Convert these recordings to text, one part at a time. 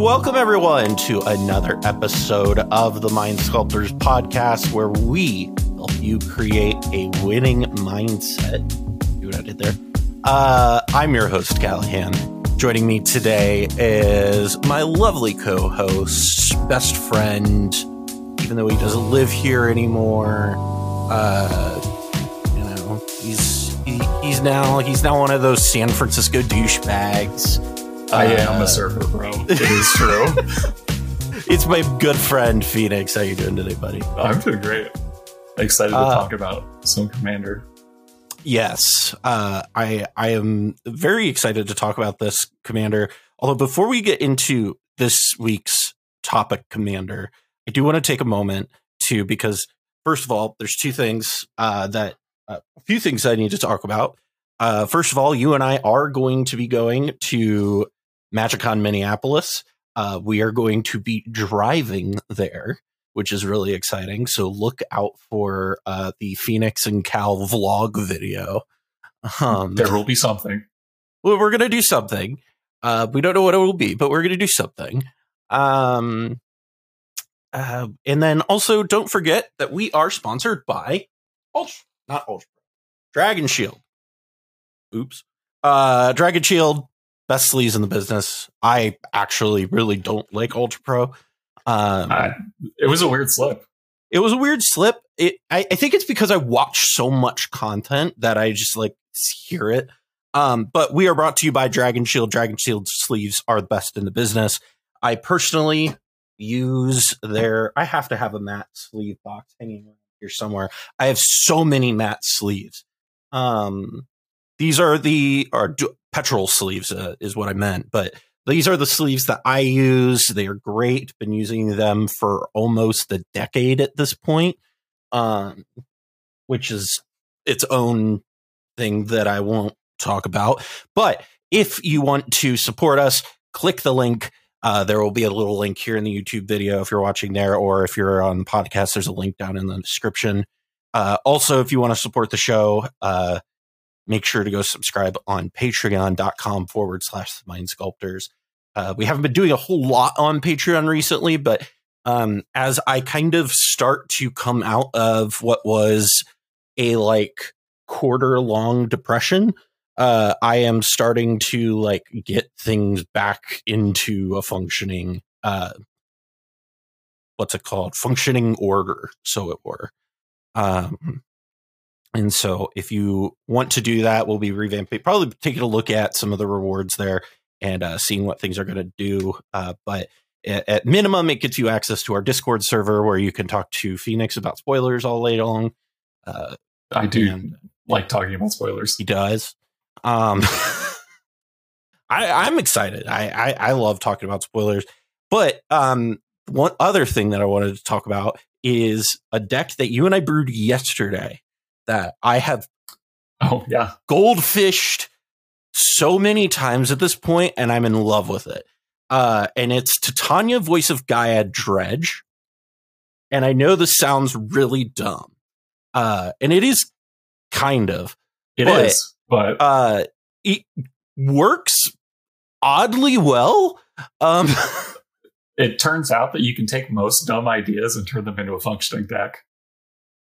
Welcome everyone to another episode of the Mind Sculptors podcast where we help you create a winning mindset. See what I did there? Uh, I'm your host, Callahan. Joining me today is my lovely co-host, best friend, even though he doesn't live here anymore. Uh, you know, he's he, he's now he's now one of those San Francisco douchebags. I am a surfer, bro. It is true. It's my good friend Phoenix. How you doing today, buddy? I'm doing great. Excited to Uh, talk about some Commander. Yes, uh, I I am very excited to talk about this, Commander. Although before we get into this week's topic, Commander, I do want to take a moment to because first of all, there's two things uh, that uh, a few things I need to talk about. Uh, first of all, you and I are going to be going to MagicCon Minneapolis. Uh, we are going to be driving there, which is really exciting. So look out for uh, the Phoenix and Cal vlog video. Um, There will be something. well, we're gonna do something. Uh, we don't know what it will be, but we're gonna do something. Um, uh, and then also don't forget that we are sponsored by Ultra, not Ultra, Dragon Shield. Oops. Uh, Dragon Shield, best sleeves in the business. I actually really don't like Ultra Pro. Um, I, it was a weird slip. it was a weird slip. It I, I think it's because I watch so much content that I just like hear it. Um, but we are brought to you by Dragon Shield. Dragon Shield sleeves are the best in the business. I personally use their I have to have a matte sleeve box hanging around here somewhere. I have so many matte sleeves. Um these are the are petrol sleeves uh, is what I meant, but these are the sleeves that I use. They are great. Been using them for almost a decade at this point, um, which is its own thing that I won't talk about. But if you want to support us, click the link. Uh, there will be a little link here in the YouTube video if you're watching there, or if you're on podcast, there's a link down in the description. Uh, also, if you want to support the show, uh, make sure to go subscribe on patreon.com forward slash mind sculptors. Uh, we haven't been doing a whole lot on Patreon recently, but um, as I kind of start to come out of what was a like quarter long depression, uh, I am starting to like get things back into a functioning, uh, what's it called? Functioning order, so it were. Um, and so if you want to do that, we'll be revamping, probably taking a look at some of the rewards there and uh, seeing what things are going to do. Uh, but at, at minimum, it gets you access to our Discord server where you can talk to Phoenix about spoilers all day long. Uh, I do like talking about spoilers. he does. Um, I, I'm excited. I, I I love talking about spoilers. But um, one other thing that I wanted to talk about is a deck that you and I brewed yesterday that I have Oh yeah, goldfished so many times at this point, and I'm in love with it. Uh, and it's Titania, voice of Gaia Dredge. And I know this sounds really dumb, uh, and it is kind of. it is. But- But Uh, it works oddly well. Um, it turns out that you can take most dumb ideas and turn them into a functioning deck.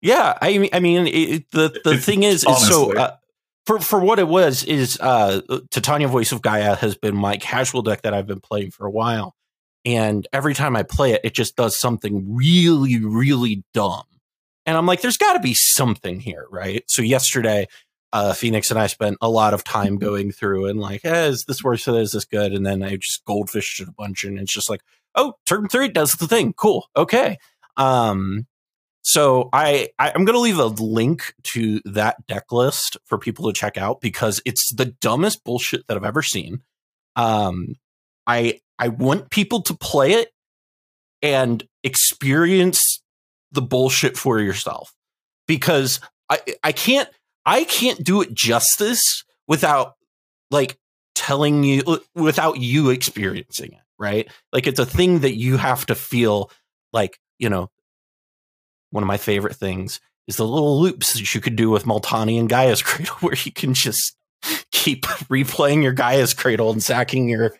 Yeah, I mean, I mean, it, the the thing is, is so uh, for for what it was is uh, Titania Voice of Gaia has been my casual deck that I've been playing for a while, and every time I play it, it just does something really, really dumb, and I'm like, there's got to be something here, right? So yesterday, uh, Phoenix and I spent a lot of time going through and like, eh, is this worth it? Is this good? And then I just goldfished it a bunch, and it's just like, oh, turn three does the thing, cool, okay. Um, so I, I I'm gonna leave a link to that deck list for people to check out because it's the dumbest bullshit that I've ever seen. Um, I I want people to play it and experience the bullshit for yourself because I I can't I can't do it justice without like telling you without you experiencing it, right? Like it's a thing that you have to feel like, you know, one of my favorite things is the little loops that you could do with Multani and Gaia's Cradle, where you can just keep replaying your Gaia's Cradle and sacking your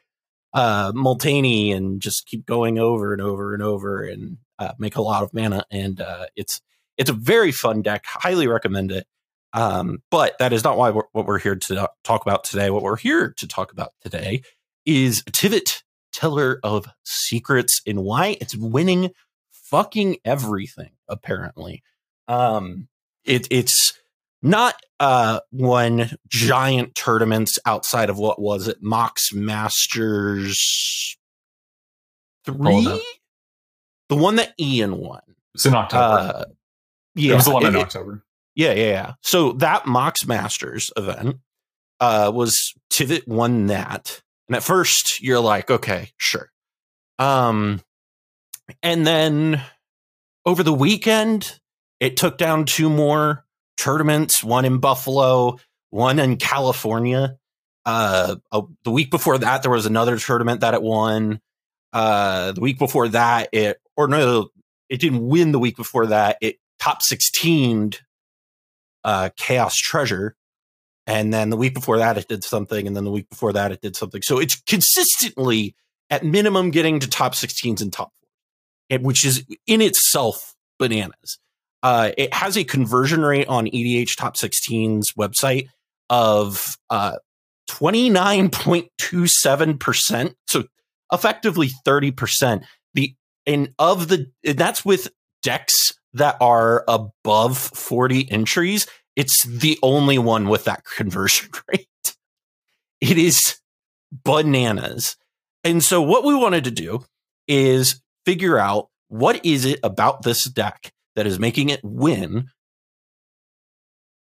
uh, Multani and just keep going over and over and over and uh, make a lot of mana. And uh, it's it's a very fun deck. Highly recommend it. Um, but that is not why we're, what we're here to talk about today. What we're here to talk about today is Tivit, Seller of Secrets, and why it's winning fucking everything. Apparently, um, it, it's not uh one giant tournaments outside of what was it mox masters three? The one that ian won. It's in october. Uh, yeah it was the one in it- october. Yeah yeah yeah. So that mox masters event uh was tivit won that. And at first you're like okay sure. Um and then over the weekend it took down two more tournaments, one in Buffalo, one in California. Uh, the week before that, there was another tournament that it won. Uh, the week before that, it or no, it didn't win. The week before that, it top 16'd uh, Chaos Treasure, and then the week before that, it did something, and then the week before that, it did something. So it's consistently at minimum getting to top 16s and top four, and- which is in itself bananas. Uh, it has a conversion rate on EDH Top 16's website of uh, 29.27%. So effectively 30%. The and of the and that's with decks that are above 40 entries. It's the only one with that conversion rate. It is bananas. And so what we wanted to do is figure out what is it about this deck that is making it win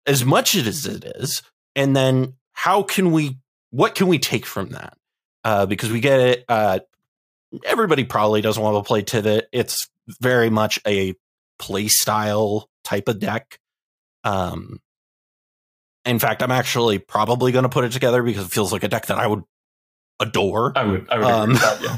as much as it is and then how can we what can we take from that? Uh, because we get it uh, everybody probably doesn't want to play tivit it's very much a play style type of deck. Um in fact i'm actually probably going to put it together because it feels like a deck that i would adore. I would i would Um, that yeah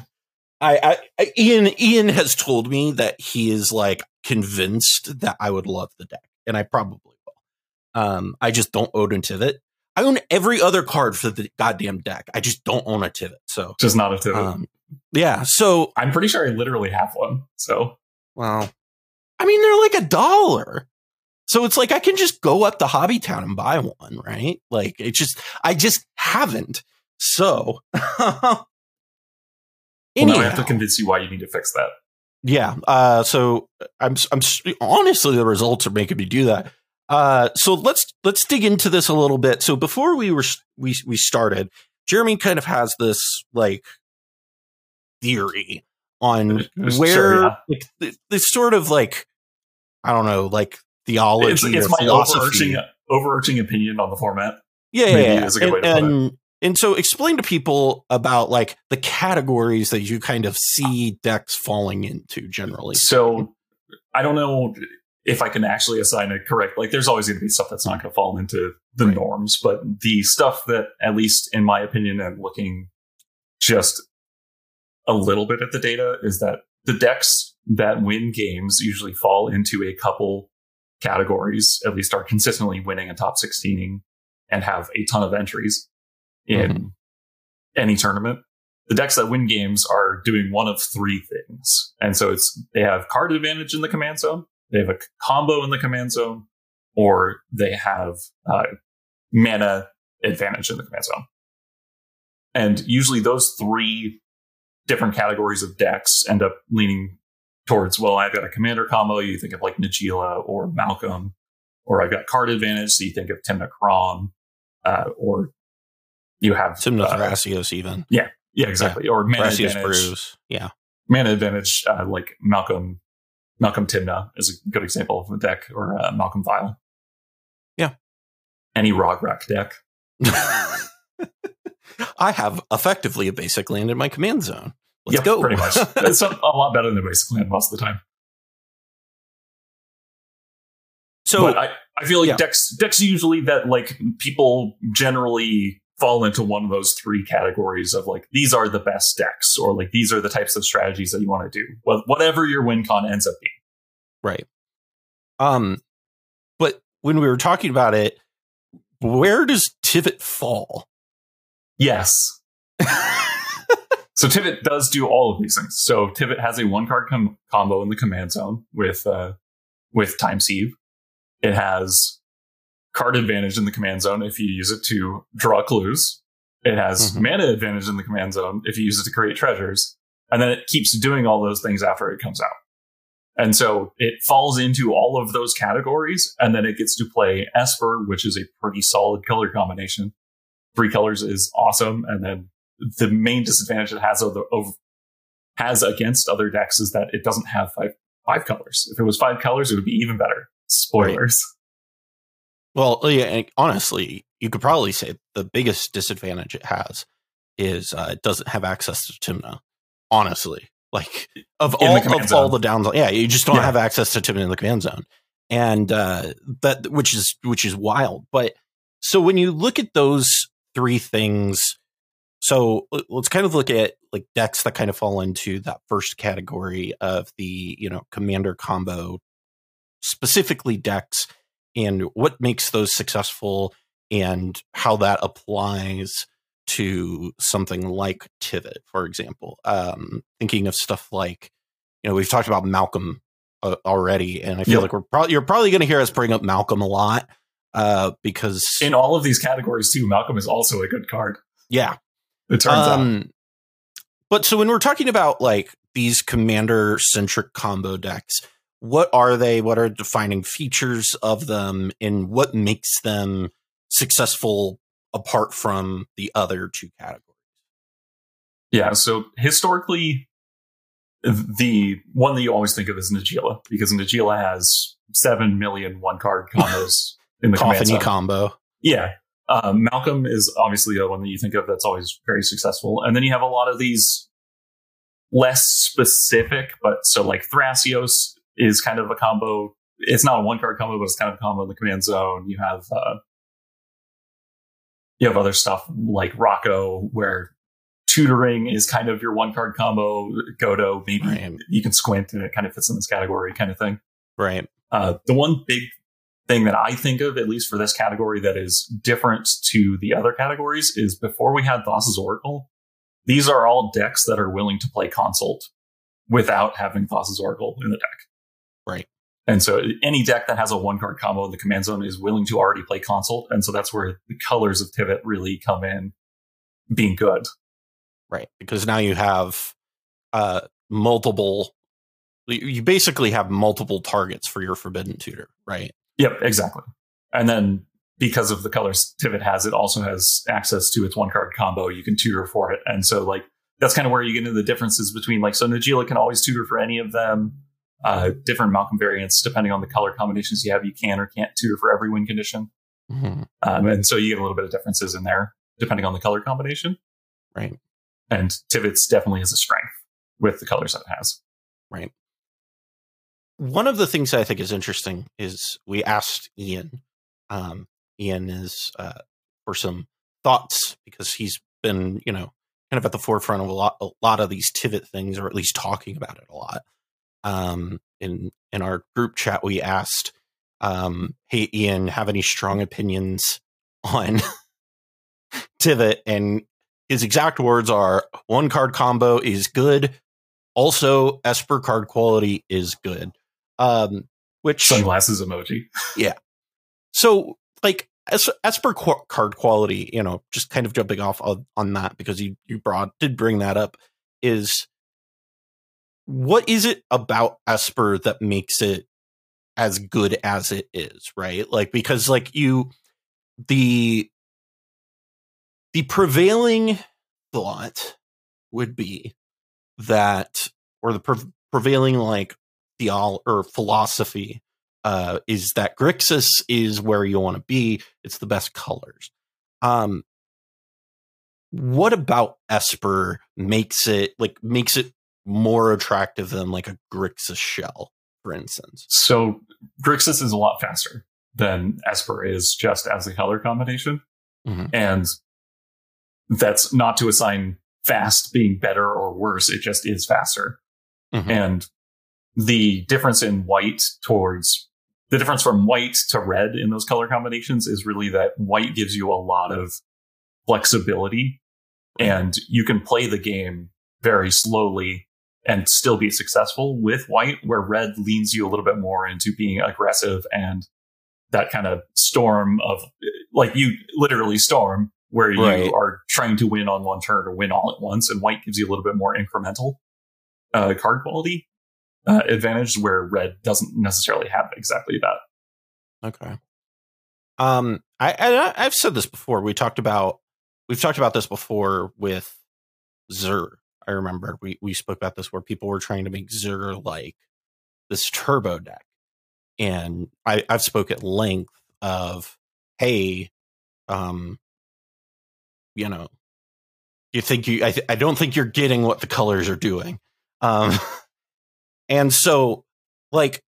I, I, Ian Ian has told me that he is like convinced that I would love the deck, and I probably will. Um, I just don't own a Tivit. I own every other card for the goddamn deck. I just don't own a Tivit. So, just not a Tivit. um, yeah. So, i'm pretty sure i literally have one so well, I mean, they're like a dollar. So it's like I can just go up to Hobbytown and buy one, right? Like it just, I just haven't. So, well, now i have to convince you why you need to fix that Yeah. Uh, so I'm, I'm honestly, the results are making me do that. Uh, so let's let's dig into this a little bit. So before we were we we started, Jeremy kind of has this like theory on Sure, where yeah. like, th- this sort of like I don't know, like theology it's, it's or my philosophy. overarching overarching opinion on the format Yeah, yeah, Maybe yeah. is a good way and, to put it. and, and so explain to people about like the categories that you kind of see decks falling into generally. So I don't know if I can actually assign it correct. Like, there's always going to be stuff that's not going to fall into the Right. norms, but the stuff that, at least in my opinion, and looking just a little bit at the data, is that the decks that win games usually fall into a couple categories. At least are consistently winning a top 16 and have a ton of entries in any tournament the decks that win games are doing one of three things. And so it's they have card advantage in the command zone, they have a combo in the command zone, or they have uh, mana advantage in the command zone. And usually those three different categories of decks end up leaning towards, well, I've got a commander combo, you think of like Najeela or Malcolm, or I've got card advantage, so you think of Tymna Kraum, uh, or you have Tymna uh, Thrasios even. yeah, yeah, exactly. Or mana Thrasios advantage. Brews. Yeah. Mana advantage, uh, like Malcolm, Malcolm Tymna is a good example of a deck, or uh, Malcolm Vial. Yeah. Any Rograkh deck. I have effectively a basic land in my command zone. Let's Yep, go. Pretty much. it's a, a lot better than a basic land most of the time. so but I, I feel like yeah. decks decks usually that like people generally fall into one of those three categories of like these are the best decks or like these are the types of strategies that you want to do. Well, whatever your win con ends up being. right. Um, but when we were talking about it, where does Tivit fall? Yes. So Tivit does do all of these things. So Tivit has a one card com- combo in the command zone with uh, with Time Sieve. It has card advantage in the command zone if you use it to draw clues. It has Mhm. mana advantage in the command zone if you use it to create treasures. And then it keeps doing all those things after it comes out. And so it falls into all of those categories. And then it gets to play Esper, which is a pretty solid color combination. Three colors is awesome. And then the main disadvantage it has over, over has against other decks is that it doesn't have five five colors. If it was five colors, it would be even better. Spoilers. Well, yeah, and honestly, you could probably say the biggest disadvantage it has is uh, it doesn't have access to Tymna. Honestly, like of In all of all the downs, yeah, you just don't Yeah. have access to Tymna in the command zone, and uh, that which is which is wild. But so when you look at those three things, so let's kind of look at like decks that kind of fall into that first category of the you know commander combo, specifically decks and what makes those successful and how that applies to something like Tivit, for example. Um, thinking of stuff like, you know, we've talked about Malcolm uh, already, and I feel like we're probably you're probably going to hear us bring up Malcolm a lot uh, because In all of these categories too, Malcolm is also a good card. yeah, It turns out. um, But so when we're talking about like these commander centric combo decks, what are they? What are defining features of them, and what makes them successful apart from the other two categories? Yeah, so historically, the one that you always think of is Najeela, because Najeela has 7 million one card combos in the Coffiny combo. Yeah. Um, Malcolm is obviously the one that you think of that's always very successful. And then you have a lot of these less specific, but so like Thrasios is kind of a combo. It's not a one card combo, but it's kind of a combo in the command zone. You have, uh, you have other stuff like Rocco where tutoring is kind of your one card combo. Godo, maybe Right. you can squint and it kind of fits in this category kind of thing. Right. Uh, the one big thing that I think of, at least for this category, that is different to the other categories is before we had Thassa's Oracle, these are all decks that are willing to play Consult without having Thassa's Oracle in the deck. Right. And so any deck that has a one card combo in the command zone is willing to already play Consult. And so that's where the colors of Tivit really come in being good. Right. Because now you have uh, multiple. You you basically have multiple targets for your forbidden tutor, right? Yep, exactly. And then because of the colors Tivit has, it also has access to its one card combo. You can tutor for it. And so like that's kind of where you get into the differences between like so Najeela can always tutor for any of them. Uh, different Malcolm variants, depending on the color combinations you have, you can or can't tutor for every win condition. Mhm. Um, and so you get a little bit of differences in there depending on the color combination. Right. And Tivit's definitely has a strength with the colors that it has. Right. One of the things that I think is interesting is we asked Ian. Um, Ian is uh, for some thoughts because he's been, you know, kind of at the forefront of a lot, a lot of these Tivit things, or at least talking about it a lot. Um, in in our group chat, we asked, um, "Hey, Ian, have any strong opinions on Tivit?" And his exact words are, "One card combo is good." Also, Esper card quality is good um which Sunglasses emoji. Yeah. So like as esper qu- card quality you know just kind of jumping off of, on that because you you brought did bring that up is what is it about esper that makes it as good as it is right like because like you the the prevailing thought would be that or the pre- prevailing like theol or philosophy uh, is that Grixis is where you want to be. It's the best colors. Um, what about Esper makes it like makes it more attractive than like a Grixis shell, for instance? So Grixis is a lot faster than Esper is just as a color combination. Mhm. And that's not to assign fast being better or worse. It just is faster. Mhm. And the difference in white towards the difference from white to red in those color combinations is really that white gives you a lot of flexibility and you can play the game very slowly and still be successful with white, where red leans you a little bit more into being aggressive and that kind of storm of like you literally storm where you Right. are trying to win on one turn or win all at once, and white gives you a little bit more incremental uh, card quality uh, advantage, where red doesn't necessarily have exactly that. Okay. Um, I, I I've said this before. We talked about we've talked about this before with Zur. I remember we we spoke about this where people were trying to make Zur like this turbo deck, and I I've spoke at length of hey, um, you know, you think you I th- I don't think you're getting what the colors are doing, um, and so like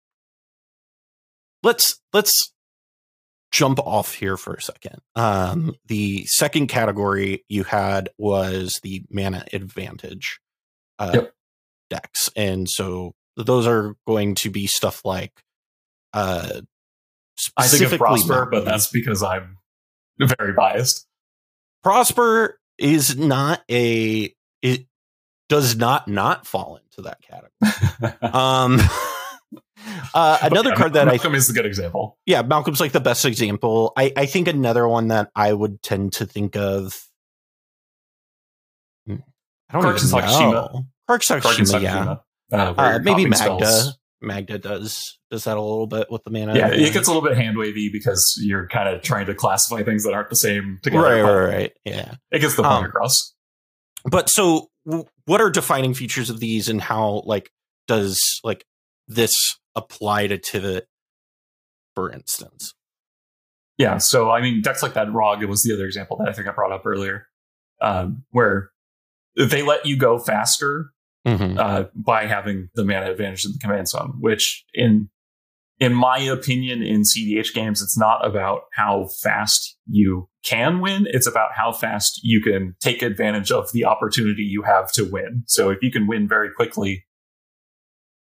let's let's jump off here for a second. Um, the second category you had was the mana advantage uh, Yep. decks, and so those are going to be stuff like uh, I think of Prosper, but that's because I'm very biased. Prosper is not a it does not not fall into that category. Um, uh, another Okay, card that I Malcolm is a good example. yeah, Malcolm's like the best example. I, I think another one that I would tend to think of. Hmm, I don't Kark even know. Kark Sakashima, yeah. Uh, Uh, maybe Magda. spells. Magda does does that a little bit with the mana. Yeah, it gets a little bit hand wavy because you're kind of trying to classify things that aren't the same together. right, right, right. Yeah, It gets the point Um, across. but so w- what are defining features of these, and how like does like this apply to Tivit, for instance? Yeah, so I mean, decks like that ROG was the other example that I think I brought up earlier, um, where they let you go faster Mm-hmm. uh, by having the mana advantage in the command zone, which in in my opinion, in CDH games, it's not about how fast you can win. It's about how fast you can take advantage of the opportunity you have to win. So if you can win very quickly,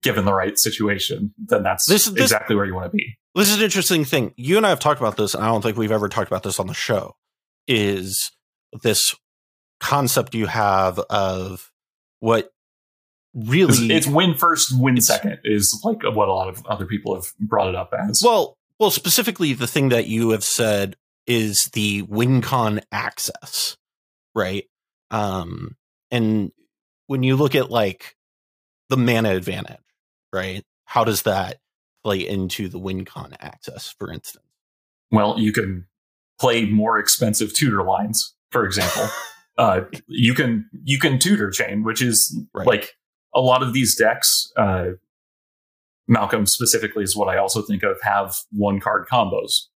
given the right situation, then that's This- this- exactly where you want to be. This is an interesting thing. You and I have talked about this, and I don't think we've ever talked about this on the show. Is this concept you have of what really it's win first, win second is like what a lot of other people have brought it up as. well, well, specifically the thing that you have said is the WinCon access, right? Um, and when you look at like the mana advantage, right? How does that play into the WinCon access, for instance? Well, you can play more expensive tutor lines, for example. uh, you can you can tutor chain, which is Right. like a lot of these decks. Uh, Malcolm specifically is what I also think of have one card combos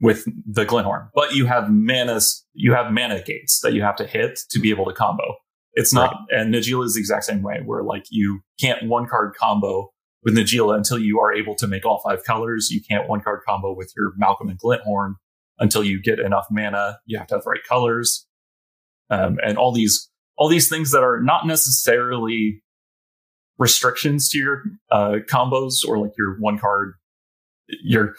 with the Glinthorn, but you have manas, you have mana gates that you have to hit to be able to combo. It's not, and Najeela is the exact same way, where like you can't one card combo with Najeela until you are able to make all five colors. You can't one card combo with your Malcolm and Glinthorn until you get enough mana. You have to have the right colors, um, and all these all these things that are not necessarily restrictions to your uh, combos or like your one card. Your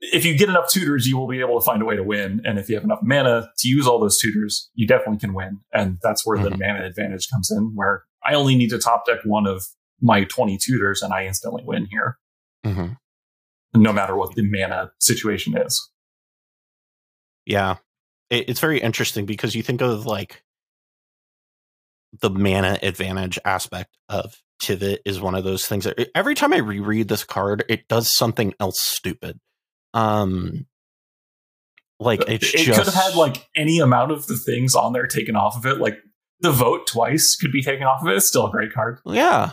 if you get enough tutors, you will be able to find a way to win. And if you have enough mana to use all those tutors, you definitely can win. And that's where the Mhm. mana advantage comes in, where I only need to top deck one of my 20 tutors and I instantly win here, Mm-hmm. no matter what the mana situation is. Yeah. It, it's very interesting because you think of like the mana advantage aspect of Tivit is one of those things that every time I reread this card, it does something else stupid. Um, like it's it just could have had like any amount of the things on there taken off of it. Like the vote twice could be taken off of it. It's still a great card. yeah,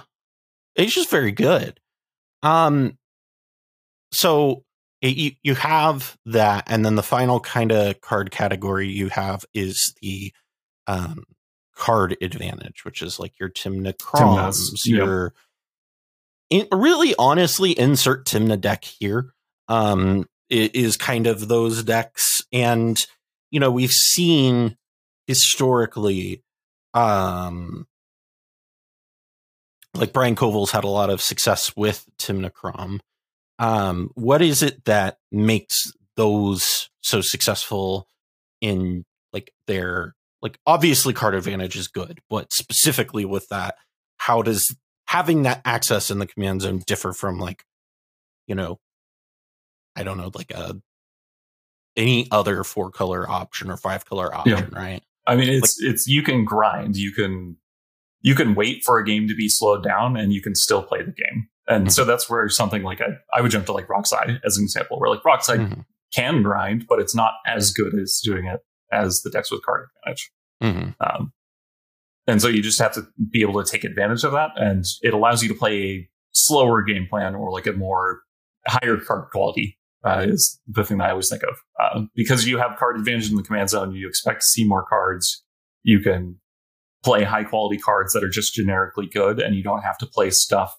it's just very good. Um, so it, you you have that, and then the final kind of card category you have is the um card advantage, which is like your Tymna Kraums, yep. your in, really honestly insert Tymna deck here. Um, is kind of those decks, and you know we've seen historically, um, like Brian Koval's had a lot of success with Tymna Kraum. Um, what is it that makes those so successful in like their like obviously card advantage is good, but specifically with that, how does having that access in the command zone differ from like, you know, I don't know, like a any other four color option or five color option, yeah. right? I mean, it's like, it's you can grind, you can you can wait for a game to be slowed down, and you can still play the game. And mm-hmm. so that's where something like I, I would jump to like Rockside as an example, where like Rockside mm-hmm. can grind, but it's not as good as doing it as the decks with card advantage. Mm-hmm. Um, and so you just have to be able to take advantage of that, and it allows you to play a slower game plan or like a more higher card quality uh, is the thing that I always think of. Uh, because you have card advantage in the command zone, you expect to see more cards. You can play high quality cards that are just generically good, and you don't have to play stuff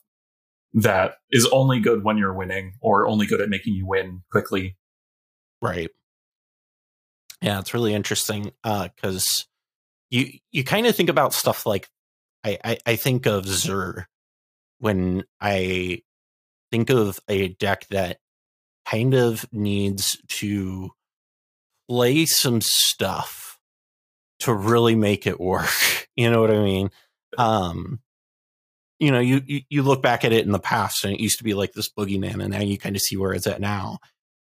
that is only good when you're winning or only good at making you win quickly. Right. Yeah, it's really interesting because uh, you you kind of think about stuff like I, I, I think of Zur when I think of a deck that kind of needs to play some stuff to really make it work. You know what I mean? Um, you know, you, you, you look back at it in the past and it used to be like this boogeyman, and now you kind of see where it's at now.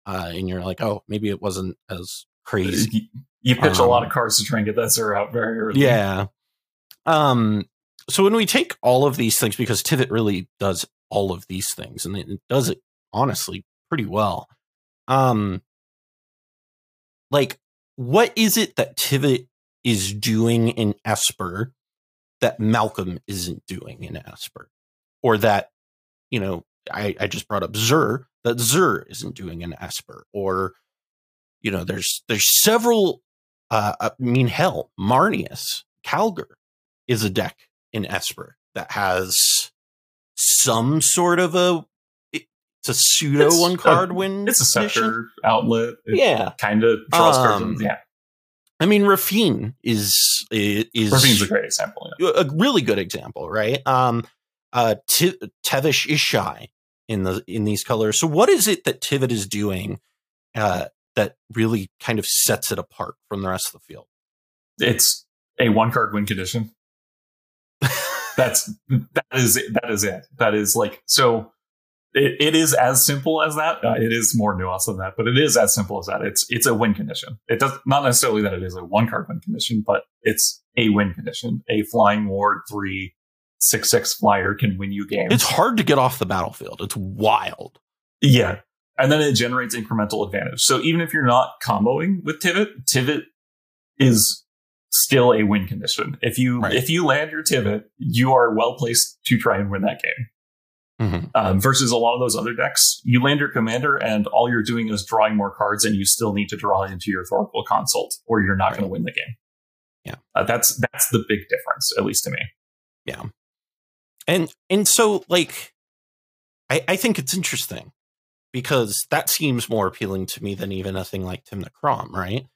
Uh, and you're like, oh, maybe it wasn't as crazy. You pitch um, a lot of cards to try and get that Zur out very early. Yeah. Um. So when we take all of these things, because Tivit really does all of these things, and it does it honestly pretty well. Um, like, what is it that Tivit is doing in Esper that Malcolm isn't doing in Esper, or that you know I, I just brought up Zur that Zur isn't doing in Esper, or you know there's there's several. Uh, I mean, hell, Marneus Calgar is a deck in Esper that has some sort of a it's a pseudo it's one card a, win. It's a scepter outlet. It yeah, kind of draws um, cards. Yeah, I mean, Raffine is is Raffine's a great example. Yeah. A really good example, right? Um, uh, T- Tevesh is shy in the in these colors. So, what is it that Tivit is doing uh, that really kind of sets it apart from the rest of the field? It's a one card win condition. That's that is that is it. That is like so it, it is as simple as that. Uh, it is more nuanced than that, but it is as simple as that. It's it's a win condition. It does not necessarily that it is a one card win condition, but it's a win condition. A flying ward three six six flyer can win you games. It's hard to get off the battlefield. It's wild. Yeah. And then it generates incremental advantage. So even if you're not comboing with Tivit, Tivit is still a win condition. If you right. if you land your Tivit, you are well placed to try and win that game. Mm-hmm. Um, versus a lot of those other decks, you land your commander and all you're doing is drawing more cards, and you still need to draw into your Thoracle Consult, or you're not right. going to win the game. Yeah, uh, that's that's the big difference, at least to me. Yeah, and and so like, I I think it's interesting because that seems more appealing to me than even a thing like Tymna Kraum, right?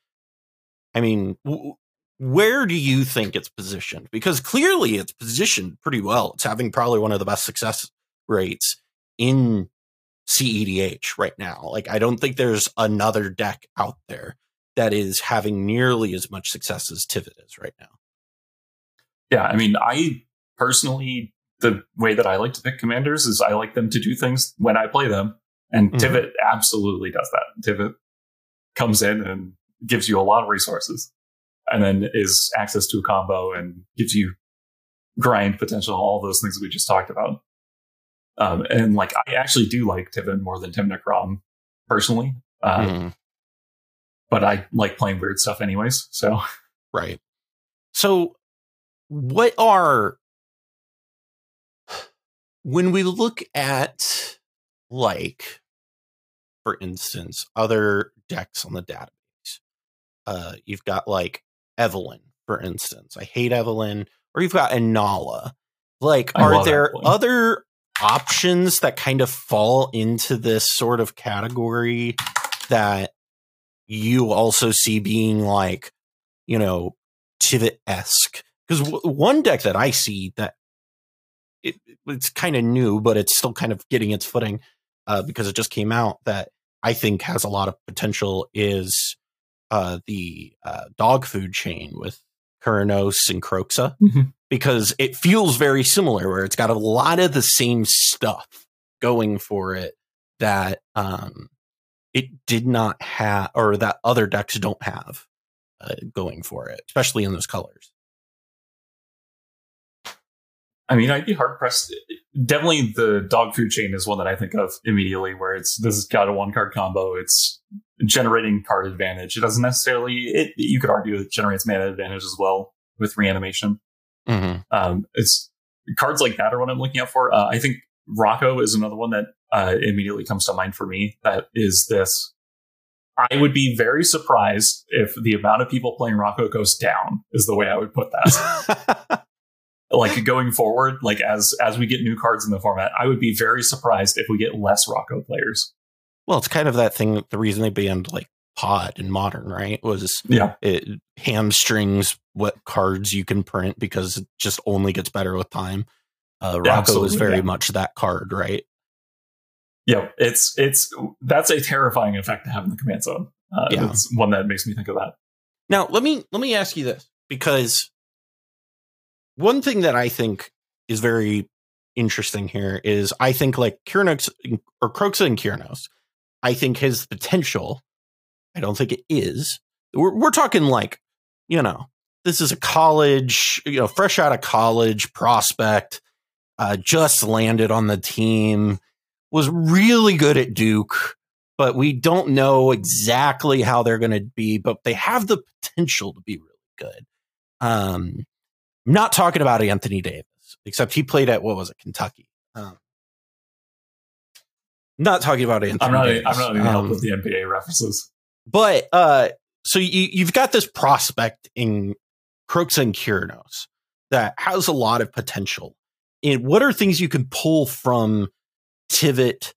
I mean, w- where do you think it's positioned? Because clearly it's positioned pretty well. It's having probably one of the best success rates in CEDH right now. Like, I don't think there's another deck out there that is having nearly as much success as Tivit is right now. Yeah, I mean, I personally, the way that I like to pick commanders is I like them to do things when I play them. And mm-hmm. Tivit absolutely does that. Tivit comes in and gives you a lot of resources and then is access to a combo and gives you grind potential, all those things that we just talked about. Um, and like, I actually do like Tivit more than Tymna Kraum personally. Uh, mm. But I like playing weird stuff anyways. So, right. So, what are, when we look at, like, for instance, other decks on the database, uh, you've got like evelyn for instance. I hate evelyn Or you've got Inalla. Like, I are there other options that kind of fall into this sort of category that you also see being like, you know, Tivit esque. Because w- one deck that I see that it, it's kind of new, but it's still kind of getting its footing uh, because it just came out that I think has a lot of potential is uh, the uh, dog food chain with Kunoros and Kroxa Mhm. because it feels very similar where it's got a lot of the same stuff going for it that um it did not have or that other decks don't have uh, going for it, especially in those colors. I mean, I'd be hard pressed. Definitely, the dog food chain is one that I think of immediately, where it's this has got a one card combo. It's generating card advantage. It doesn't necessarily. It you could argue it generates mana advantage as well with reanimation. Mm-hmm. Um, it's cards like that are what I'm looking out for. Uh, I think Rocco is another one that uh, immediately comes to mind for me. That is this. I would be very surprised if the amount of people playing Rocco goes down. Is the way I would put that. like going forward, like as as we get new cards in the format, I would be very surprised if we get less Rocco players. well, it's kind of that thing. The reason they banned like Pod and Modern, right, was Yeah, it hamstrings what cards you can print because it just only gets better with time. Uh, Rocco is very yeah. much that card, right? yeah. It's it's that's a terrifying effect to have in the command zone. Uh, Yeah. It's one that makes me think of that. Now, let me let me ask you this because one thing that I think is very interesting here is I think like Kunoros or Kroxa and Kunoros, I think his potential. I don't think it is. We're we're talking like, you know, this is a college, you know, fresh out of college prospect, uh, just landed on the team, was really good at Duke but we don't know exactly how they're going to be, but they have the potential to be really good. Um, I'm not talking about Anthony Davis, except he played at what was it, Kentucky. Um, not talking about Anthony. I'm not. Davis. I'm not even help Um, with the NBA references. but uh, so you, you've got this prospect in Kroxa and Kunoros that has a lot of potential. And what are things you can pull from Tivit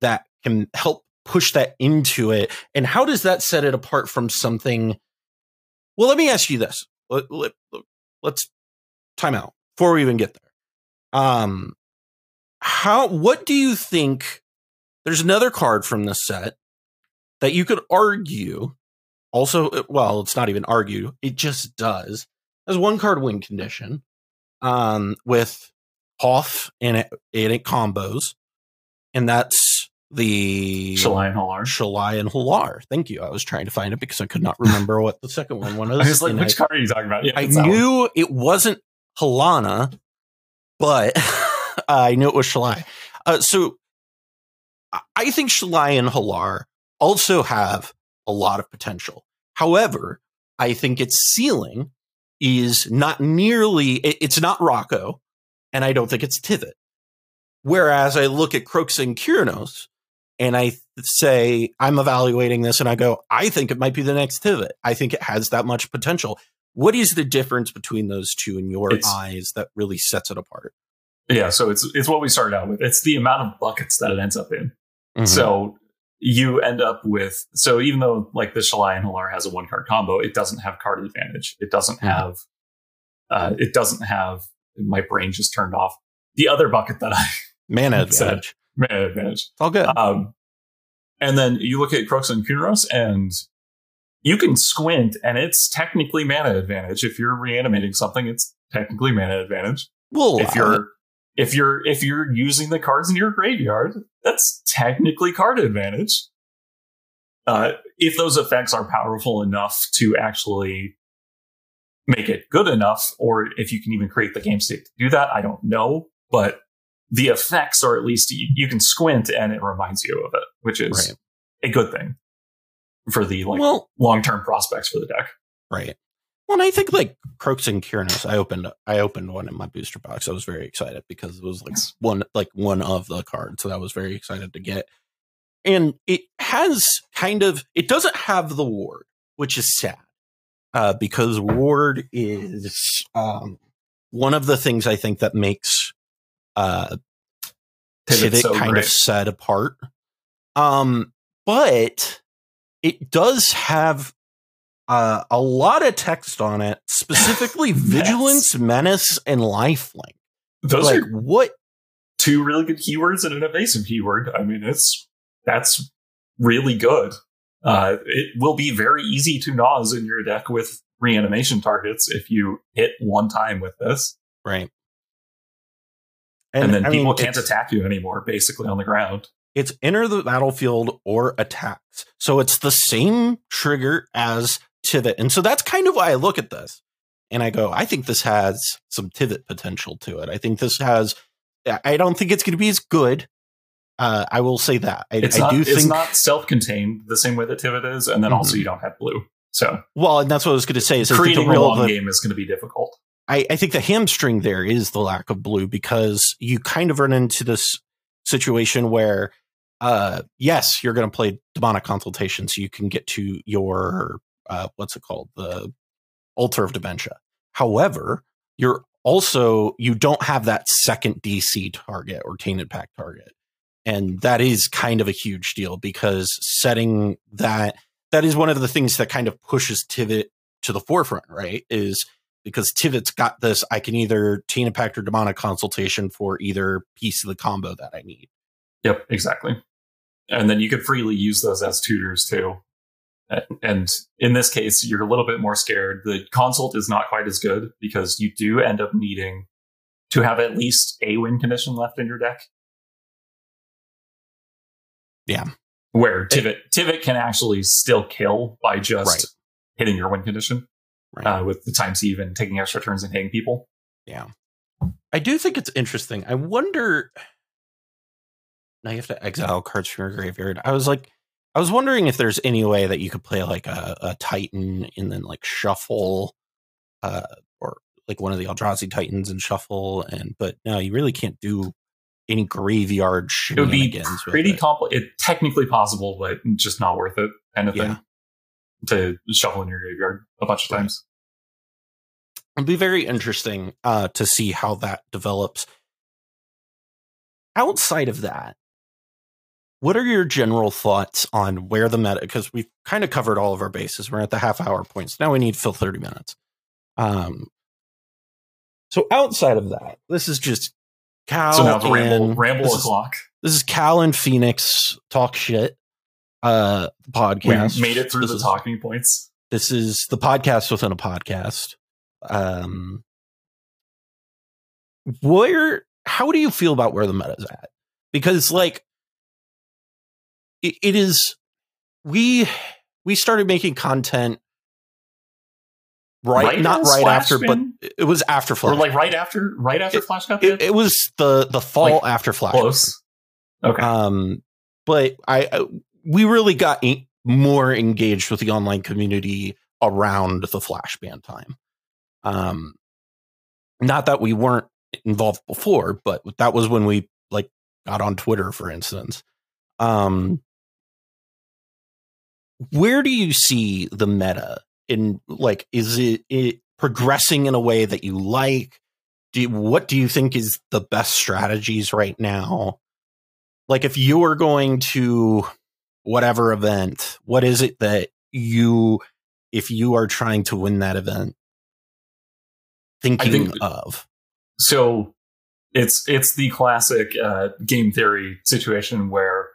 that can help push that into it? And how does that set it apart from something? Well, let me ask you this. Let, let, let's time out before we even get there. Um, how? What do you think? There's another card from this set that you could argue also uh, well it's not even argue it just does has one card win condition um with Hoff and it in it combos and that's the Shalai and Hallar. Shalai and Hallar. Thank you. I was trying to find it because I could not remember what the second one was. I was like, and which I, card are you talking about? Yeah, I knew it wasn't Halana, but I knew it was Shalai. Uh, so I- think Shalai and Hallar also have a lot of potential. However, I think its ceiling is not nearly, it- it's not Rocco, and I don't think it's Tivit. Whereas I look at Kroxa and Kunoros and I say, I'm evaluating this and I go, I think it might be the next Tivit. I think it has that much potential. What is the difference between those two in your It's- eyes that really sets it apart? Yeah, so it's it's what we started out with. It's the amount of buckets that it ends up in. Mhm. So you end up with so even though like the Shalai and Hallar has a one card combo, it doesn't have card advantage. It doesn't Mhm. have uh it doesn't have my brain just turned off. The other bucket that I mana It's, advantage. mana advantage. It's all good. Um and then you look at Kroxa and Kunoros and you can squint and it's technically mana advantage. If you're reanimating something, it's technically mana advantage. We'll if you're if you're if you're using the cards in your graveyard, that's technically card advantage. Uh, if those effects are powerful enough to actually make it good enough, or if you can even create the game state to do that, I don't know. But the effects are at least you, you can squint and it reminds you of it, which is Right. a good thing for the like well, long term prospects for the deck. right. Well, and I think like Kroxa and Kunoros, I opened I opened one in my booster box. I was very excited because it was like Yes. one like one of the cards that I was very excited to get. And it has kind of it doesn't have the ward, which is sad. Uh, because ward is um one of the things I think that makes uh Tivit so kind great. of set apart. Um, but it does have uh, a lot of text on it, specifically vigilance, menace, and lifelink. Those like are what? two really good keywords and an evasive keyword. I mean, it's that's really good. Uh, it will be very easy to nose in your deck with reanimation targets if you hit one time with this. Right. And, then I people mean, can't attack you anymore, basically on the ground. It's enter the battlefield or attacks. So it's the same trigger as Tivit. And so that's kind of why I look at this and I go, I think this has some Tivit potential to it. I think this has, I- don't think it's going to be as good. Uh, I will say that. I, It's I not do it's think, not self-contained the same way that Tivit is, and then also Mhm. you don't have blue. So well, and that's what I was going to say. Is creating the a long the- game is going to be difficult. I, I think the hamstring there is the lack of blue because you kind of run into this situation where, uh, yes, you're going to play demonic consultation, so you can get to your uh, what's it called, the altar of dementia. However, you're also you don't have that second DC target or Tainted Pact target, and that is kind of a huge deal because setting that that is one of the things that kind of pushes Tivit to the forefront, right? Is because Tivit's got this, I can either Tainted Pact or Demonic Consultation for either piece of the combo that I need. Yep, exactly. And then you could freely use those as tutors too. And in this case, you're a little bit more scared. The consult is not quite as good because you do end up needing to have at least a win condition left in your deck. Yeah. Where Tivit Tivit can actually still kill by just Right. hitting your win condition Right. uh, with the times and taking extra turns and hitting people. Yeah. I do think it's interesting. I wonder. Now you have to exile cards from your graveyard. I was like, I was wondering if there's any way that you could play like a, a Titan and then like shuffle, uh, or like one of the Eldrazi Titans and shuffle. And but no, you really can't do any graveyard It would be pretty it. compli It technically possible, but just not worth it, kind of Yeah. thing. To shuffle in your graveyard a bunch of times. It'll be very interesting uh, to see how that develops. Outside of that, what are your general thoughts on where the meta? Because we've kind of covered all of our bases. We're at the half hour points. Now we need fill 30 minutes. Um, so outside of that, this is just Cal so now the ramble, and ramble this is- this is Cal and Phoenix talk shit. Uh, the We podcast made it through This the is- talking points. this is the podcast within a podcast. Um, where, how do you feel about where the meta's at? Because like, it, it is, we we started making content right, Right not right Flash after, been? but it was after Or Flash. like right after, right after It- Flash Cup. it, it was the the fall Like, after Flash. Close. Okay. Um, but I, I we really got en- more engaged with the online community around the flash ban time. Um, not that we weren't involved before, but that was when we like got on Twitter, for instance. Um, where do you see the meta in like is it, it progressing in a way that you like? Do you, what do you think is the best strategies right now? like if you are going to whatever event what is it that you if you are trying to win that event thinking think- of so it's it's the classic uh, game theory situation where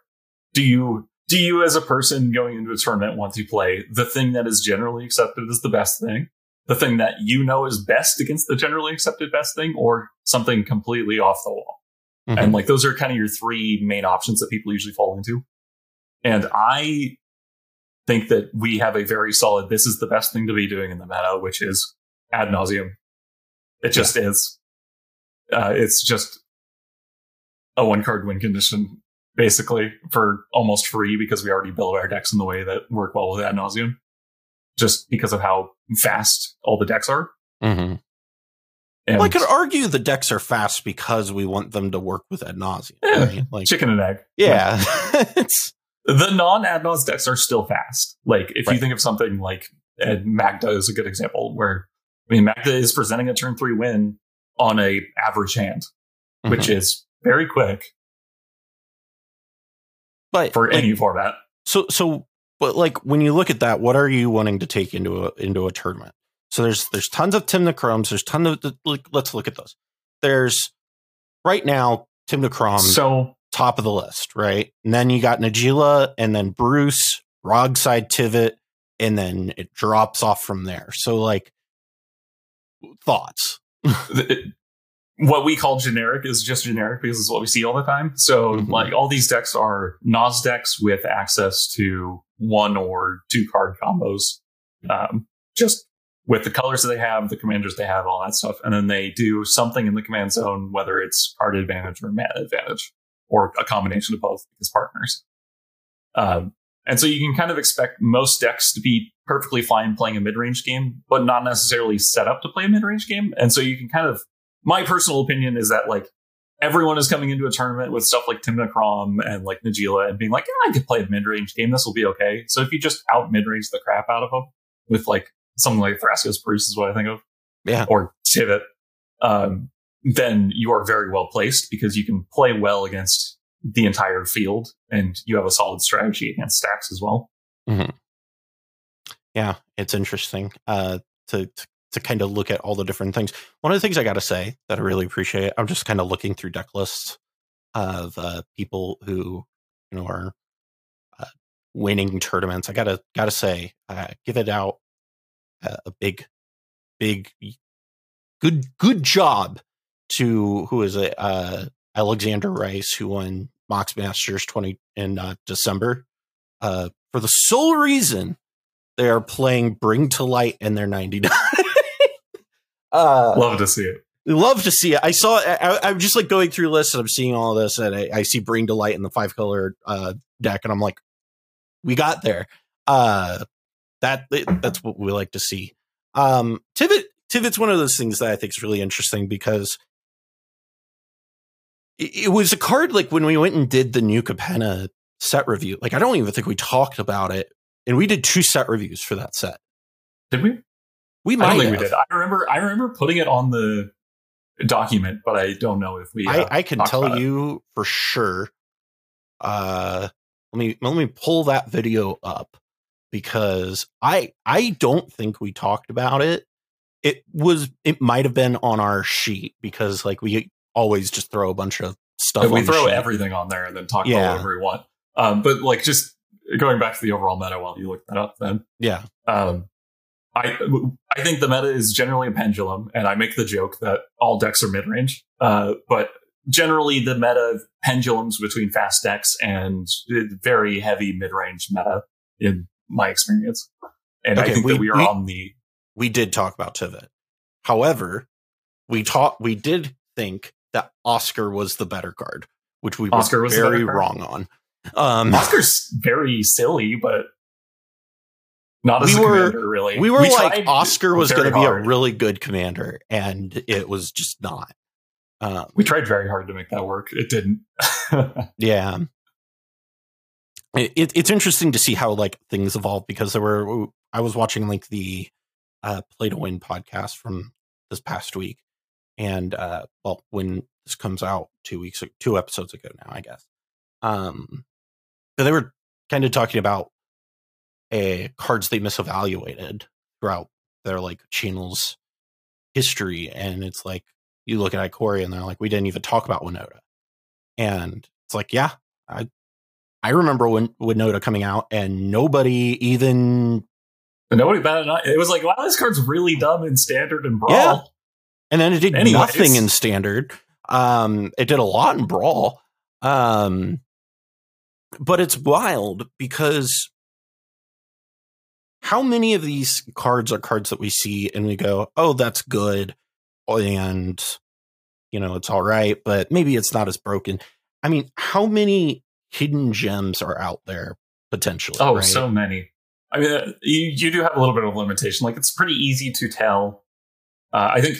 do you do you as a person going into a tournament want to play the thing that is generally accepted as the best thing? The thing that you know is best against the generally accepted best thing or something completely off the wall? Mhm. and like those are kind of your three main options that people usually fall into. And i think that we have a very solid this is the best thing to be doing in the meta which is Ad Nauseam. It just is. Uh, it's just a one card win condition basically for almost free because we already build our decks in the way that work well with Ad Nauseam just because of how fast all the decks are Mhm. and well, i could argue the decks are fast because we want them to work with Ad Nauseam Yeah. right? like chicken and egg yeah it's the non Ad Nauseam decks are still fast. Like if you think of something like and Magda is a good example where I mean Magda is presenting a turn three win on a average hand, which Mhm. is very quick but for like, any format. so so but like when you look at that what are you wanting to take into a into a tournament so there's there's tons of Tymna Kraums there's tons of the, like, let's look at those there's right now Tymna Kraum so top of the list right and then you got Najeela and then bruce rogside tivit and then it drops off from there. So like thoughts. What we call generic is just generic because it's what we see all the time. So mm-hmm. like all these decks are NOS decks with access to one or two card combos. Um, just with the colors that they have, the commanders they have, all that stuff. And then they do something in the command zone, whether it's card advantage or mana advantage, or a combination of both as partners. Um, and so you can kind of expect most decks to be perfectly fine playing a mid range game, but not necessarily set up to play a mid range game. And so you can kind of, my personal opinion is that like everyone is coming into a tournament with stuff like Tymna Kraum and like Najeela and being like, yeah, I could play a mid range game. This will be okay. So if you just out mid range the crap out of them with like something like Thrasios Priest is what I think of. Yeah. Or Tivit. Um, then you are very well placed because you can play well against the entire field and you have a solid strategy against stacks as well. Mm-hmm. Yeah, it's interesting uh, to, to, to kind of look at all the different things. One of the things I got to say that I really appreciate, I'm just kind of looking through deck lists of uh, people who you know are uh, winning tournaments. I gotta gotta say, uh, give it out a big, big, good, good job to who is it? Uh, Alexander Rice, who won Mox Masters 20 in uh, December, uh, for the sole reason they are playing Bring to Light in their 99. uh, Love to see it. Love to see it. I saw. I, am just like going through lists and I'm seeing all this, and I, I see Bring to Light in the five color uh, deck, and I'm like, we got there. Uh, that that's what we like to see. Um, Tivit Tivit's one of those things that I think is really interesting because it, it was a card like when we went and did the new Capenna set review. Like I don't even think we talked about it, and we did two set reviews for that set. Did we? We might. I think we did. I remember. I remember putting it on the document, but I don't know if we. Uh, I, I can tell you it. for sure. Uh, let me let me pull that video up because I I don't think we talked about it. It was it might have been on our sheet because like we always just throw a bunch of stuff. we throw everything on there and then talk yeah. about whatever we want. Um, but like just going back to the overall meta while you look that up, then yeah. Um, I I think the meta is generally a pendulum, and I make the joke that all decks are mid range. Uh, but generally, the meta pendulums between fast decks and very heavy mid range meta in my experience. And okay, I think we, that we are we, on the. We did talk about Tivit. However, we taught we did think that Oscar was the better card, which we Oscar were was very wrong on. Um, Oscar's very silly, but not we were, commander, really. We were we like Oscar was going to be a really good commander, and it was just not. Um, we tried very hard to make that work. It didn't. yeah it, it's interesting to see how like things evolve because there were I was watching like the uh, Play to Win podcast from this past week, and uh, well, when this comes out two weeks, two episodes ago now, I guess. Um, they were kind of talking about a cards they misevaluated throughout their like channel's history, and it's like you look at Ikoria and they're like, we didn't even talk about Winota, and it's like, yeah, I I remember when Winota coming out and nobody even nobody batted an It was like, wow, this card's really dumb in standard and brawl. Yeah. And then it did Anyways. nothing in standard. Um, it did a lot in brawl. Um, but it's wild because how many of these cards are cards that we see and we go, oh, that's good. And, you know, it's all right, but maybe it's not as broken. I mean, how many hidden gems are out there potentially. Oh, right? so many. I mean, uh, you, you do have a little bit of limitation. Like it's pretty easy to tell. Uh, I think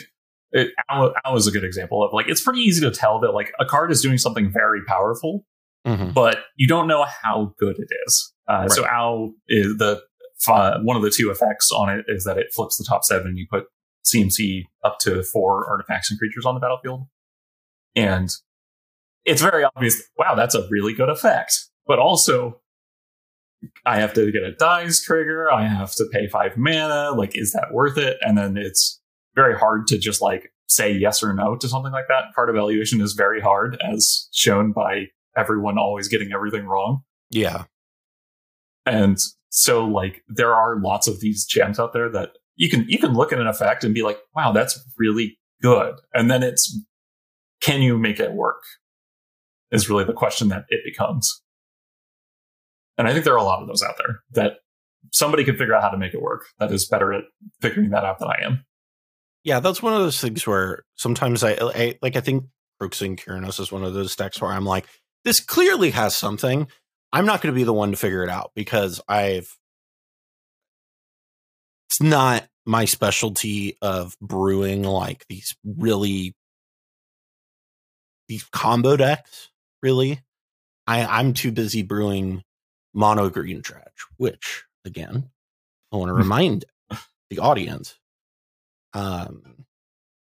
it, Owl, Owl is a good example of like it's pretty easy to tell that like a card is doing something very powerful, mm-hmm. but you don't know how good it is. Uh, right. So Al is the uh, one of the two effects on it is that it flips the top seven. You put CMC up to four artifacts and creatures on the battlefield, and it's very obvious. Wow, that's a really good effect. But also, I have to get a dies trigger. I have to pay five mana. Like, is that worth it? And then it's very hard to just like say yes or no to something like that. Card evaluation is very hard, as shown by everyone always getting everything wrong. Yeah. And So like there are lots of these gems out there that you can you can look at an effect and be like, wow, that's really good. And then it's can you make it work? Is really the question that it becomes. And I think there are a lot of those out there that somebody can figure out how to make it work that is better at figuring that out than I am. Yeah, that's one of those things where sometimes I, I like I think Kroxa and Kunoros is one of those decks where I'm like, this clearly has something. I'm not going to be the one to figure it out because I've it's not my specialty of brewing like these really these combo decks really. I i'm too busy brewing mono green dredge which again i want to remind the audience um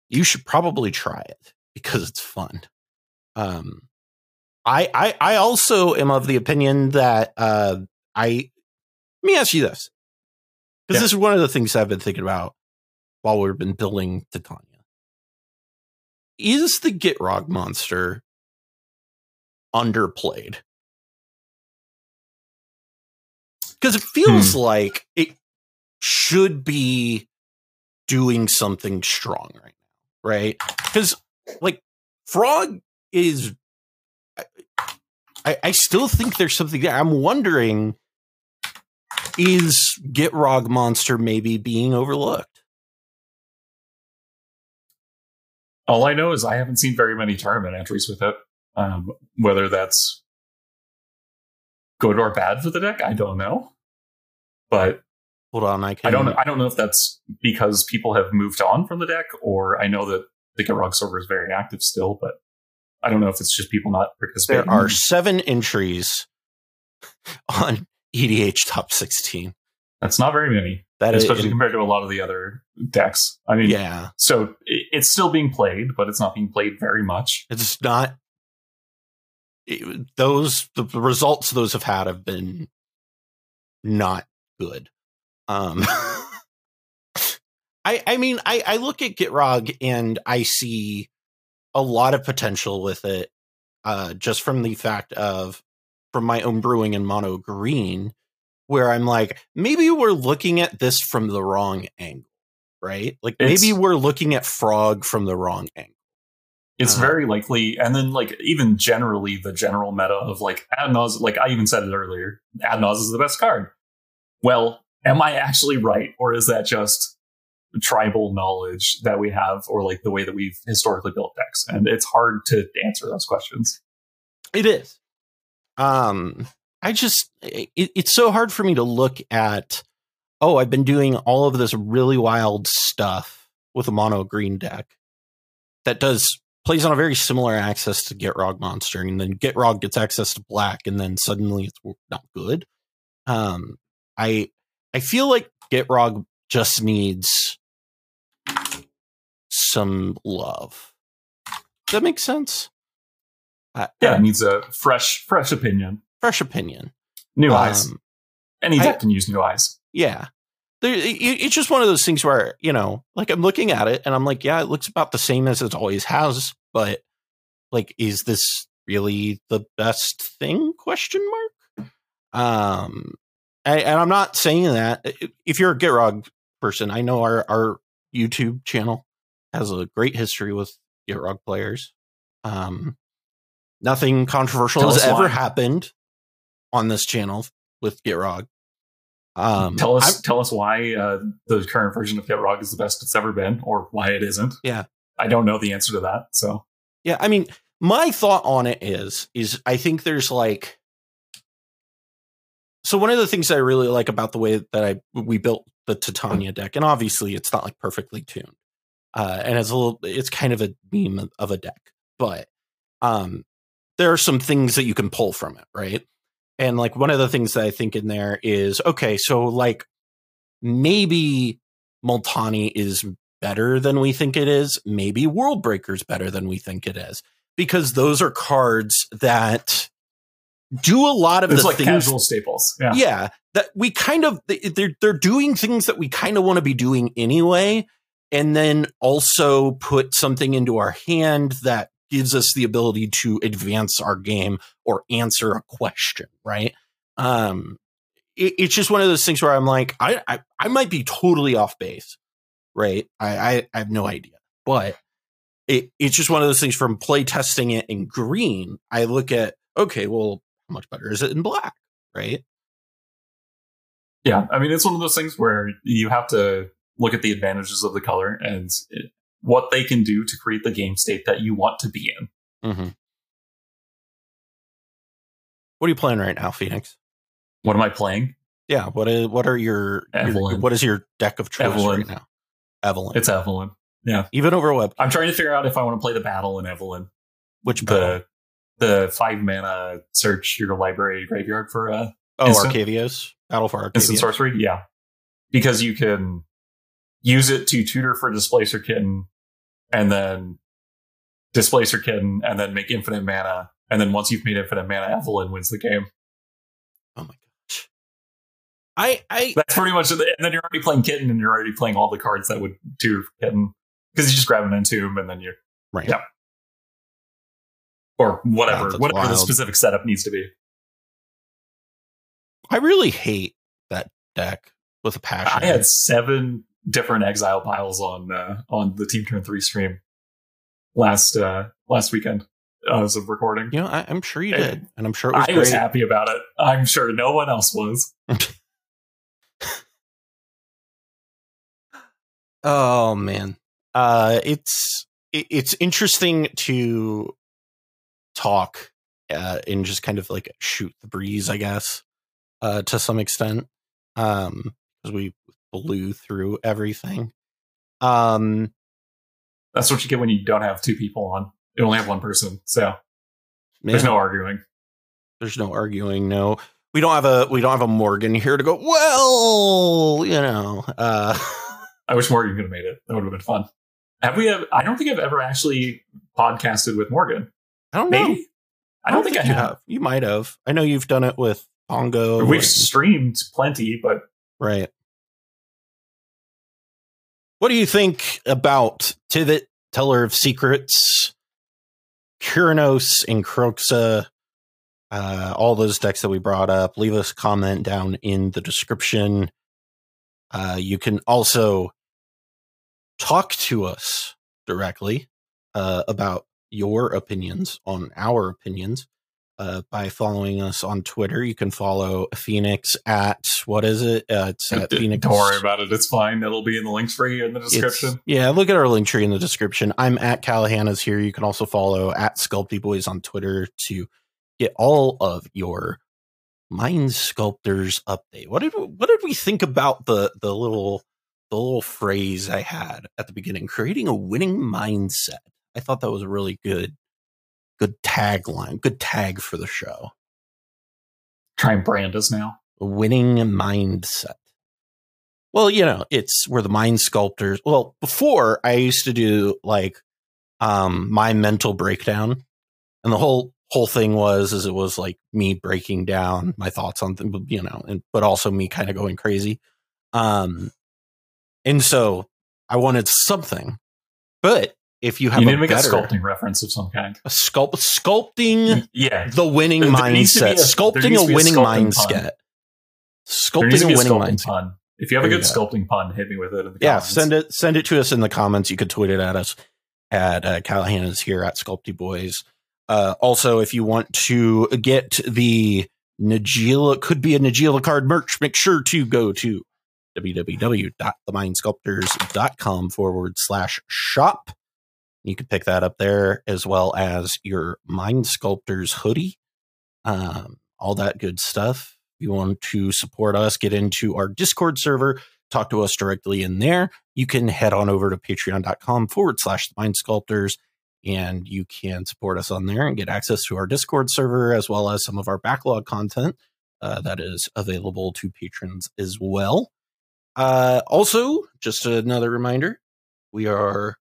you should probably try it because it's fun. Um i i i also am of the opinion that uh i let me ask you this because Yeah. this is one of the things I've been thinking about while we've been building Titania. Is the Gitrog monster underplayed? Because it feels like it should be doing something strong right now, right? Because like Frog is, I, I still think there's something there. I'm wondering is Gitrog monster maybe being overlooked? All I know is I haven't seen very many tournament entries with it. Um, whether that's good or bad for the deck, I don't know. But Hold on, I can. I don't. I don't know if that's because people have moved on from the deck, or I know that the Gitrog server is very active still, but I don't know if it's just people not participating. There are seven entries on EDH top sixteen. That's not very many, That is, especially compared to a lot of the other decks. I mean, yeah, so it- it's still being played, but it's not being played very much. it's not. it- those the the results those have had have been not good. Um, I I mean I I look at Gitrog and I see a lot of potential with it, uh, just from the fact of from my own brewing in mono green, where I'm like maybe we're looking at this from the wrong angle, right? Like It's- maybe we're looking at Frog from the wrong angle. It's Uh-huh. very likely, and then like even generally the general meta of like Adnaz, like I even said it earlier, Adnaz is the best card. Well, am I actually right, or is that just tribal knowledge that we have, or like the way that we've historically built decks? And it's hard to answer those questions. It is. Um, I just it, it's so hard for me to look at. Oh, I've been doing all of this really wild stuff with a mono green deck that does plays on a very similar access to Gitrog monster, and then Gitrog gets access to black, and then suddenly it's not good. Um, I I feel like Gitrog just needs some love. Does that make sense? I- Yeah, it needs a fresh, fresh opinion, fresh opinion. new eyes. Um, Any I- deck can use new eyes. yeah. There, it, it's just one of those things where, you know, like I'm looking at it and I'm like, yeah, it looks about the same as it always has, but like, is this really the best thing? Question mark. Um, and, and I'm not saying that if you're a Gitrog person, I know our, our YouTube channel has a great history with Gitrog players. Um, nothing controversial Tell has ever why. happened on this channel with Gitrog. Um, tell us, I'm- tell us why uh, the current version of Gitrog is the best it's ever been, or why it isn't. Yeah. I don't know the answer to that. So Yeah, I mean, my thought on it is is I think there's like so one of the things I really like about the way that I we built the Titania deck, and obviously it's not like perfectly tuned, uh, and it's a little it's kind of a meme of a deck, but um, there are some things that you can pull from it, right? And like one of the things that I think in there is okay, so like maybe Multani is better than we think it is. Maybe World Breaker's better than we think it is. Because those are cards that do a lot of it's the like things. casual staples. Yeah. Yeah, that we kind of they're they're doing things that we kind of want to be doing anyway, and then also put something into our hand that gives us the ability to advance our game or answer a question, right? Um, it, it's just one of those things where I'm like, I, I, I might be totally off base, right? I, I, I have no idea, but it, it's just one of those things from play testing it in green. I look at, okay, well, much better is it in black, right? Yeah, I mean, it's one of those things where you have to look at the advantages of the color and it, what they can do to create the game state that you want to be in. Mm-hmm. What are you playing right now, Phoenix? What am I playing? Yeah, what is what are your, your what is your deck of choice Evelyn. right now? Evelyn. It's Evelyn. Yeah, even over web. I'm trying to figure out if I want to play the battle in Evelyn. Which battle? The five mana search your library graveyard for uh Oh, instant- Arcavios. Battle for Arcavios. instant sorcery. Yeah, because you can use it to tutor for Displacer Kitten, and then Displacer Kitten, and then make infinite mana. And then once you've made infinite mana, Evelyn wins the game. Oh my gosh. I I That's pretty much it. And then you're already playing Kitten, and you're already playing all the cards that would tutor for Kitten because you just grab an entomb, and then you're right. Yeah. Or whatever, whatever the specific setup needs to be. I really hate that deck with a passion. I had seven different exile piles on uh, on the Team Turn Three stream last uh, last weekend uh, as of recording. you know, I, I'm sure you I- did, and I'm sure it was I great. was happy about it. I'm sure no one else was. Oh man, uh, it's it, it's interesting to talk uh, and just kind of like shoot the breeze, I guess, uh, to some extent, um, because we blew through everything. Um, That's what you get when you don't have two people on. You only have one person, so man, there's no arguing. there's no arguing. No, we don't have a we don't have a Morgan here to go. Well, you know, uh, I wish Morgan could have made it. That would have been fun. Have we? Have, I don't think I've ever actually podcasted with Morgan. I don't know. Maybe. I don't, think, I you have. You might have. I know you've done it with Pongo. We've and- streamed plenty, but Right. What do you think about Tivit, Seller of Secrets, Kunoros, and Kroxa? Uh, all those decks that we brought up. Leave us a comment down in the description. Uh, you can also talk to us directly uh, about your opinions on our opinions uh, by following us on Twitter. You can follow Phoenix at what is it? Uh, it's at Phoenix. don't worry about it. It's fine. It'll be in the links for you in the It's- description. yeah, look at our link tree in the description. I'm at Callahan's here. You can also follow at Sculpty Boys on Twitter to get all of your Mind Sculptors update. What did what did we think about the the little the little phrase I had at the beginning? Creating a winning mindset. I thought that was a really good good tagline, good tag for the show. Try and brand us now. A winning mindset. Well, you know, it's we're the mind sculptors. Well, before I used to do like um my mental breakdown, and the whole whole thing was is it was like me breaking down my thoughts on things, you know, and but also me kind of going crazy. Um, and so I wanted something, but if you have You need a to make better, a sculpting reference of some kind. a sculpt sculpting Yeah. the winning There- there needs to be mindset, a- sculpting a a winning sculpting mindset, sculpting a a winning sculpting mindset. pun. If you have a good sculpting pun, hit me with it in the Yeah, comments. send it send it to us in the comments. You could tweet it at us at uh, Callahan is here at Sculpty Boys. Uh, also, if you want to get the Najeela, could be a Najeela card merch, make sure to go to www.themindsculptors.com forward slash shop. You can pick that up there as well as your Mind Sculptors hoodie, um, all that good stuff. If you want to support us, get into our Discord server, talk to us directly in there. You can head on over to patreon.com forward slash Mind Sculptors and you can support us on there and get access to our Discord server as well as some of our backlog content uh, that is available to patrons as well. Uh, also, just another reminder we are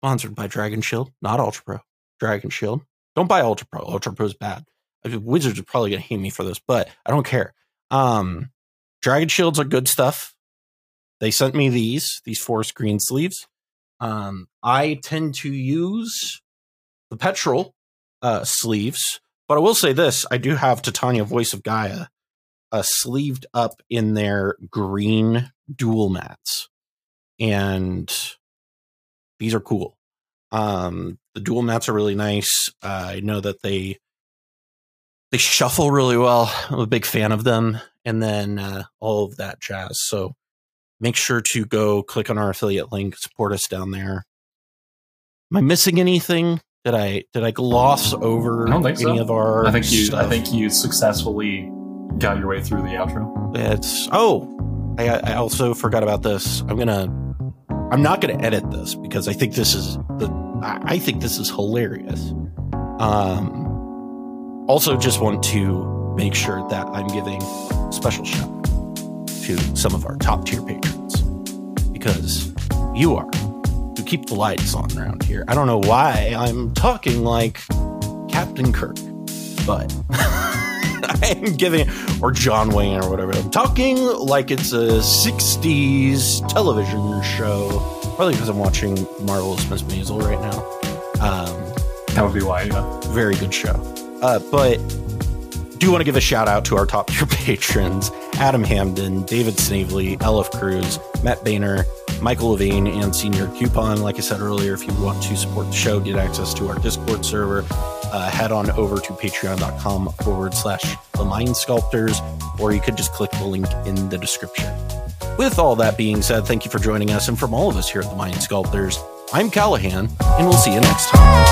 sponsored by Dragon Shield, not Ultra Pro. Dragon Shield. Don't buy Ultra Pro. Ultra Pro is bad. Wizards are probably going to hate me for this, but I don't care. Um, Dragon Shields are good stuff. They sent me these, these forest green sleeves. Um, I tend to use the petrol uh, sleeves, but I will say this: I do have Titania Voice of Gaia uh, sleeved up in their green dual mats, and these are cool. Um, the dual mats are really nice. Uh, I know that they they shuffle really well. I'm a big fan of them, and then uh, all of that jazz. So make sure to go click on our affiliate link, support us down there. Am I missing anything? Did I did I gloss over I don't think any so. of our? I think you. Stuff? I think you successfully got your way through the outro. It's oh, I, I also forgot about this. I'm gonna, I'm not gonna edit this because I think this is the, I, think this is hilarious. Um, also just want to make sure that I'm giving special shout to some of our top tier patrons because you are who keep the lights on around here. I don't know why I'm talking like Captain Kirk, but. I'm giving, or John Wayne or whatever. I'm talking like it's a 60s television show. Probably because I'm watching Marvelous Miss Maisel right now. Um, That would be why. Yeah. very good show. Uh, but do want to give a shout out to our top tier patrons Adam Hamden, David Snavely, Elif Cruz, Matt Boehner, Michael Levine, and Senior Coupon. Like I said earlier, if you want to support the show, get access to our Discord server, uh, head on over to patreon.com forward slash the mind sculptors, or you could just click the link in the description. With all that being said, thank you for joining us. And from all of us here at the Mind Sculptors, I'm Callahan, and we'll see you next time.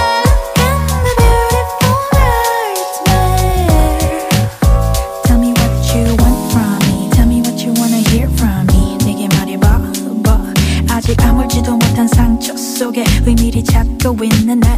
Tell me what you want from me. Tell me what you wanna hear from me. 내게 말해봐, 봐. 아직 아물지도 못한 상처 속에 의미를 찾고 있는 날.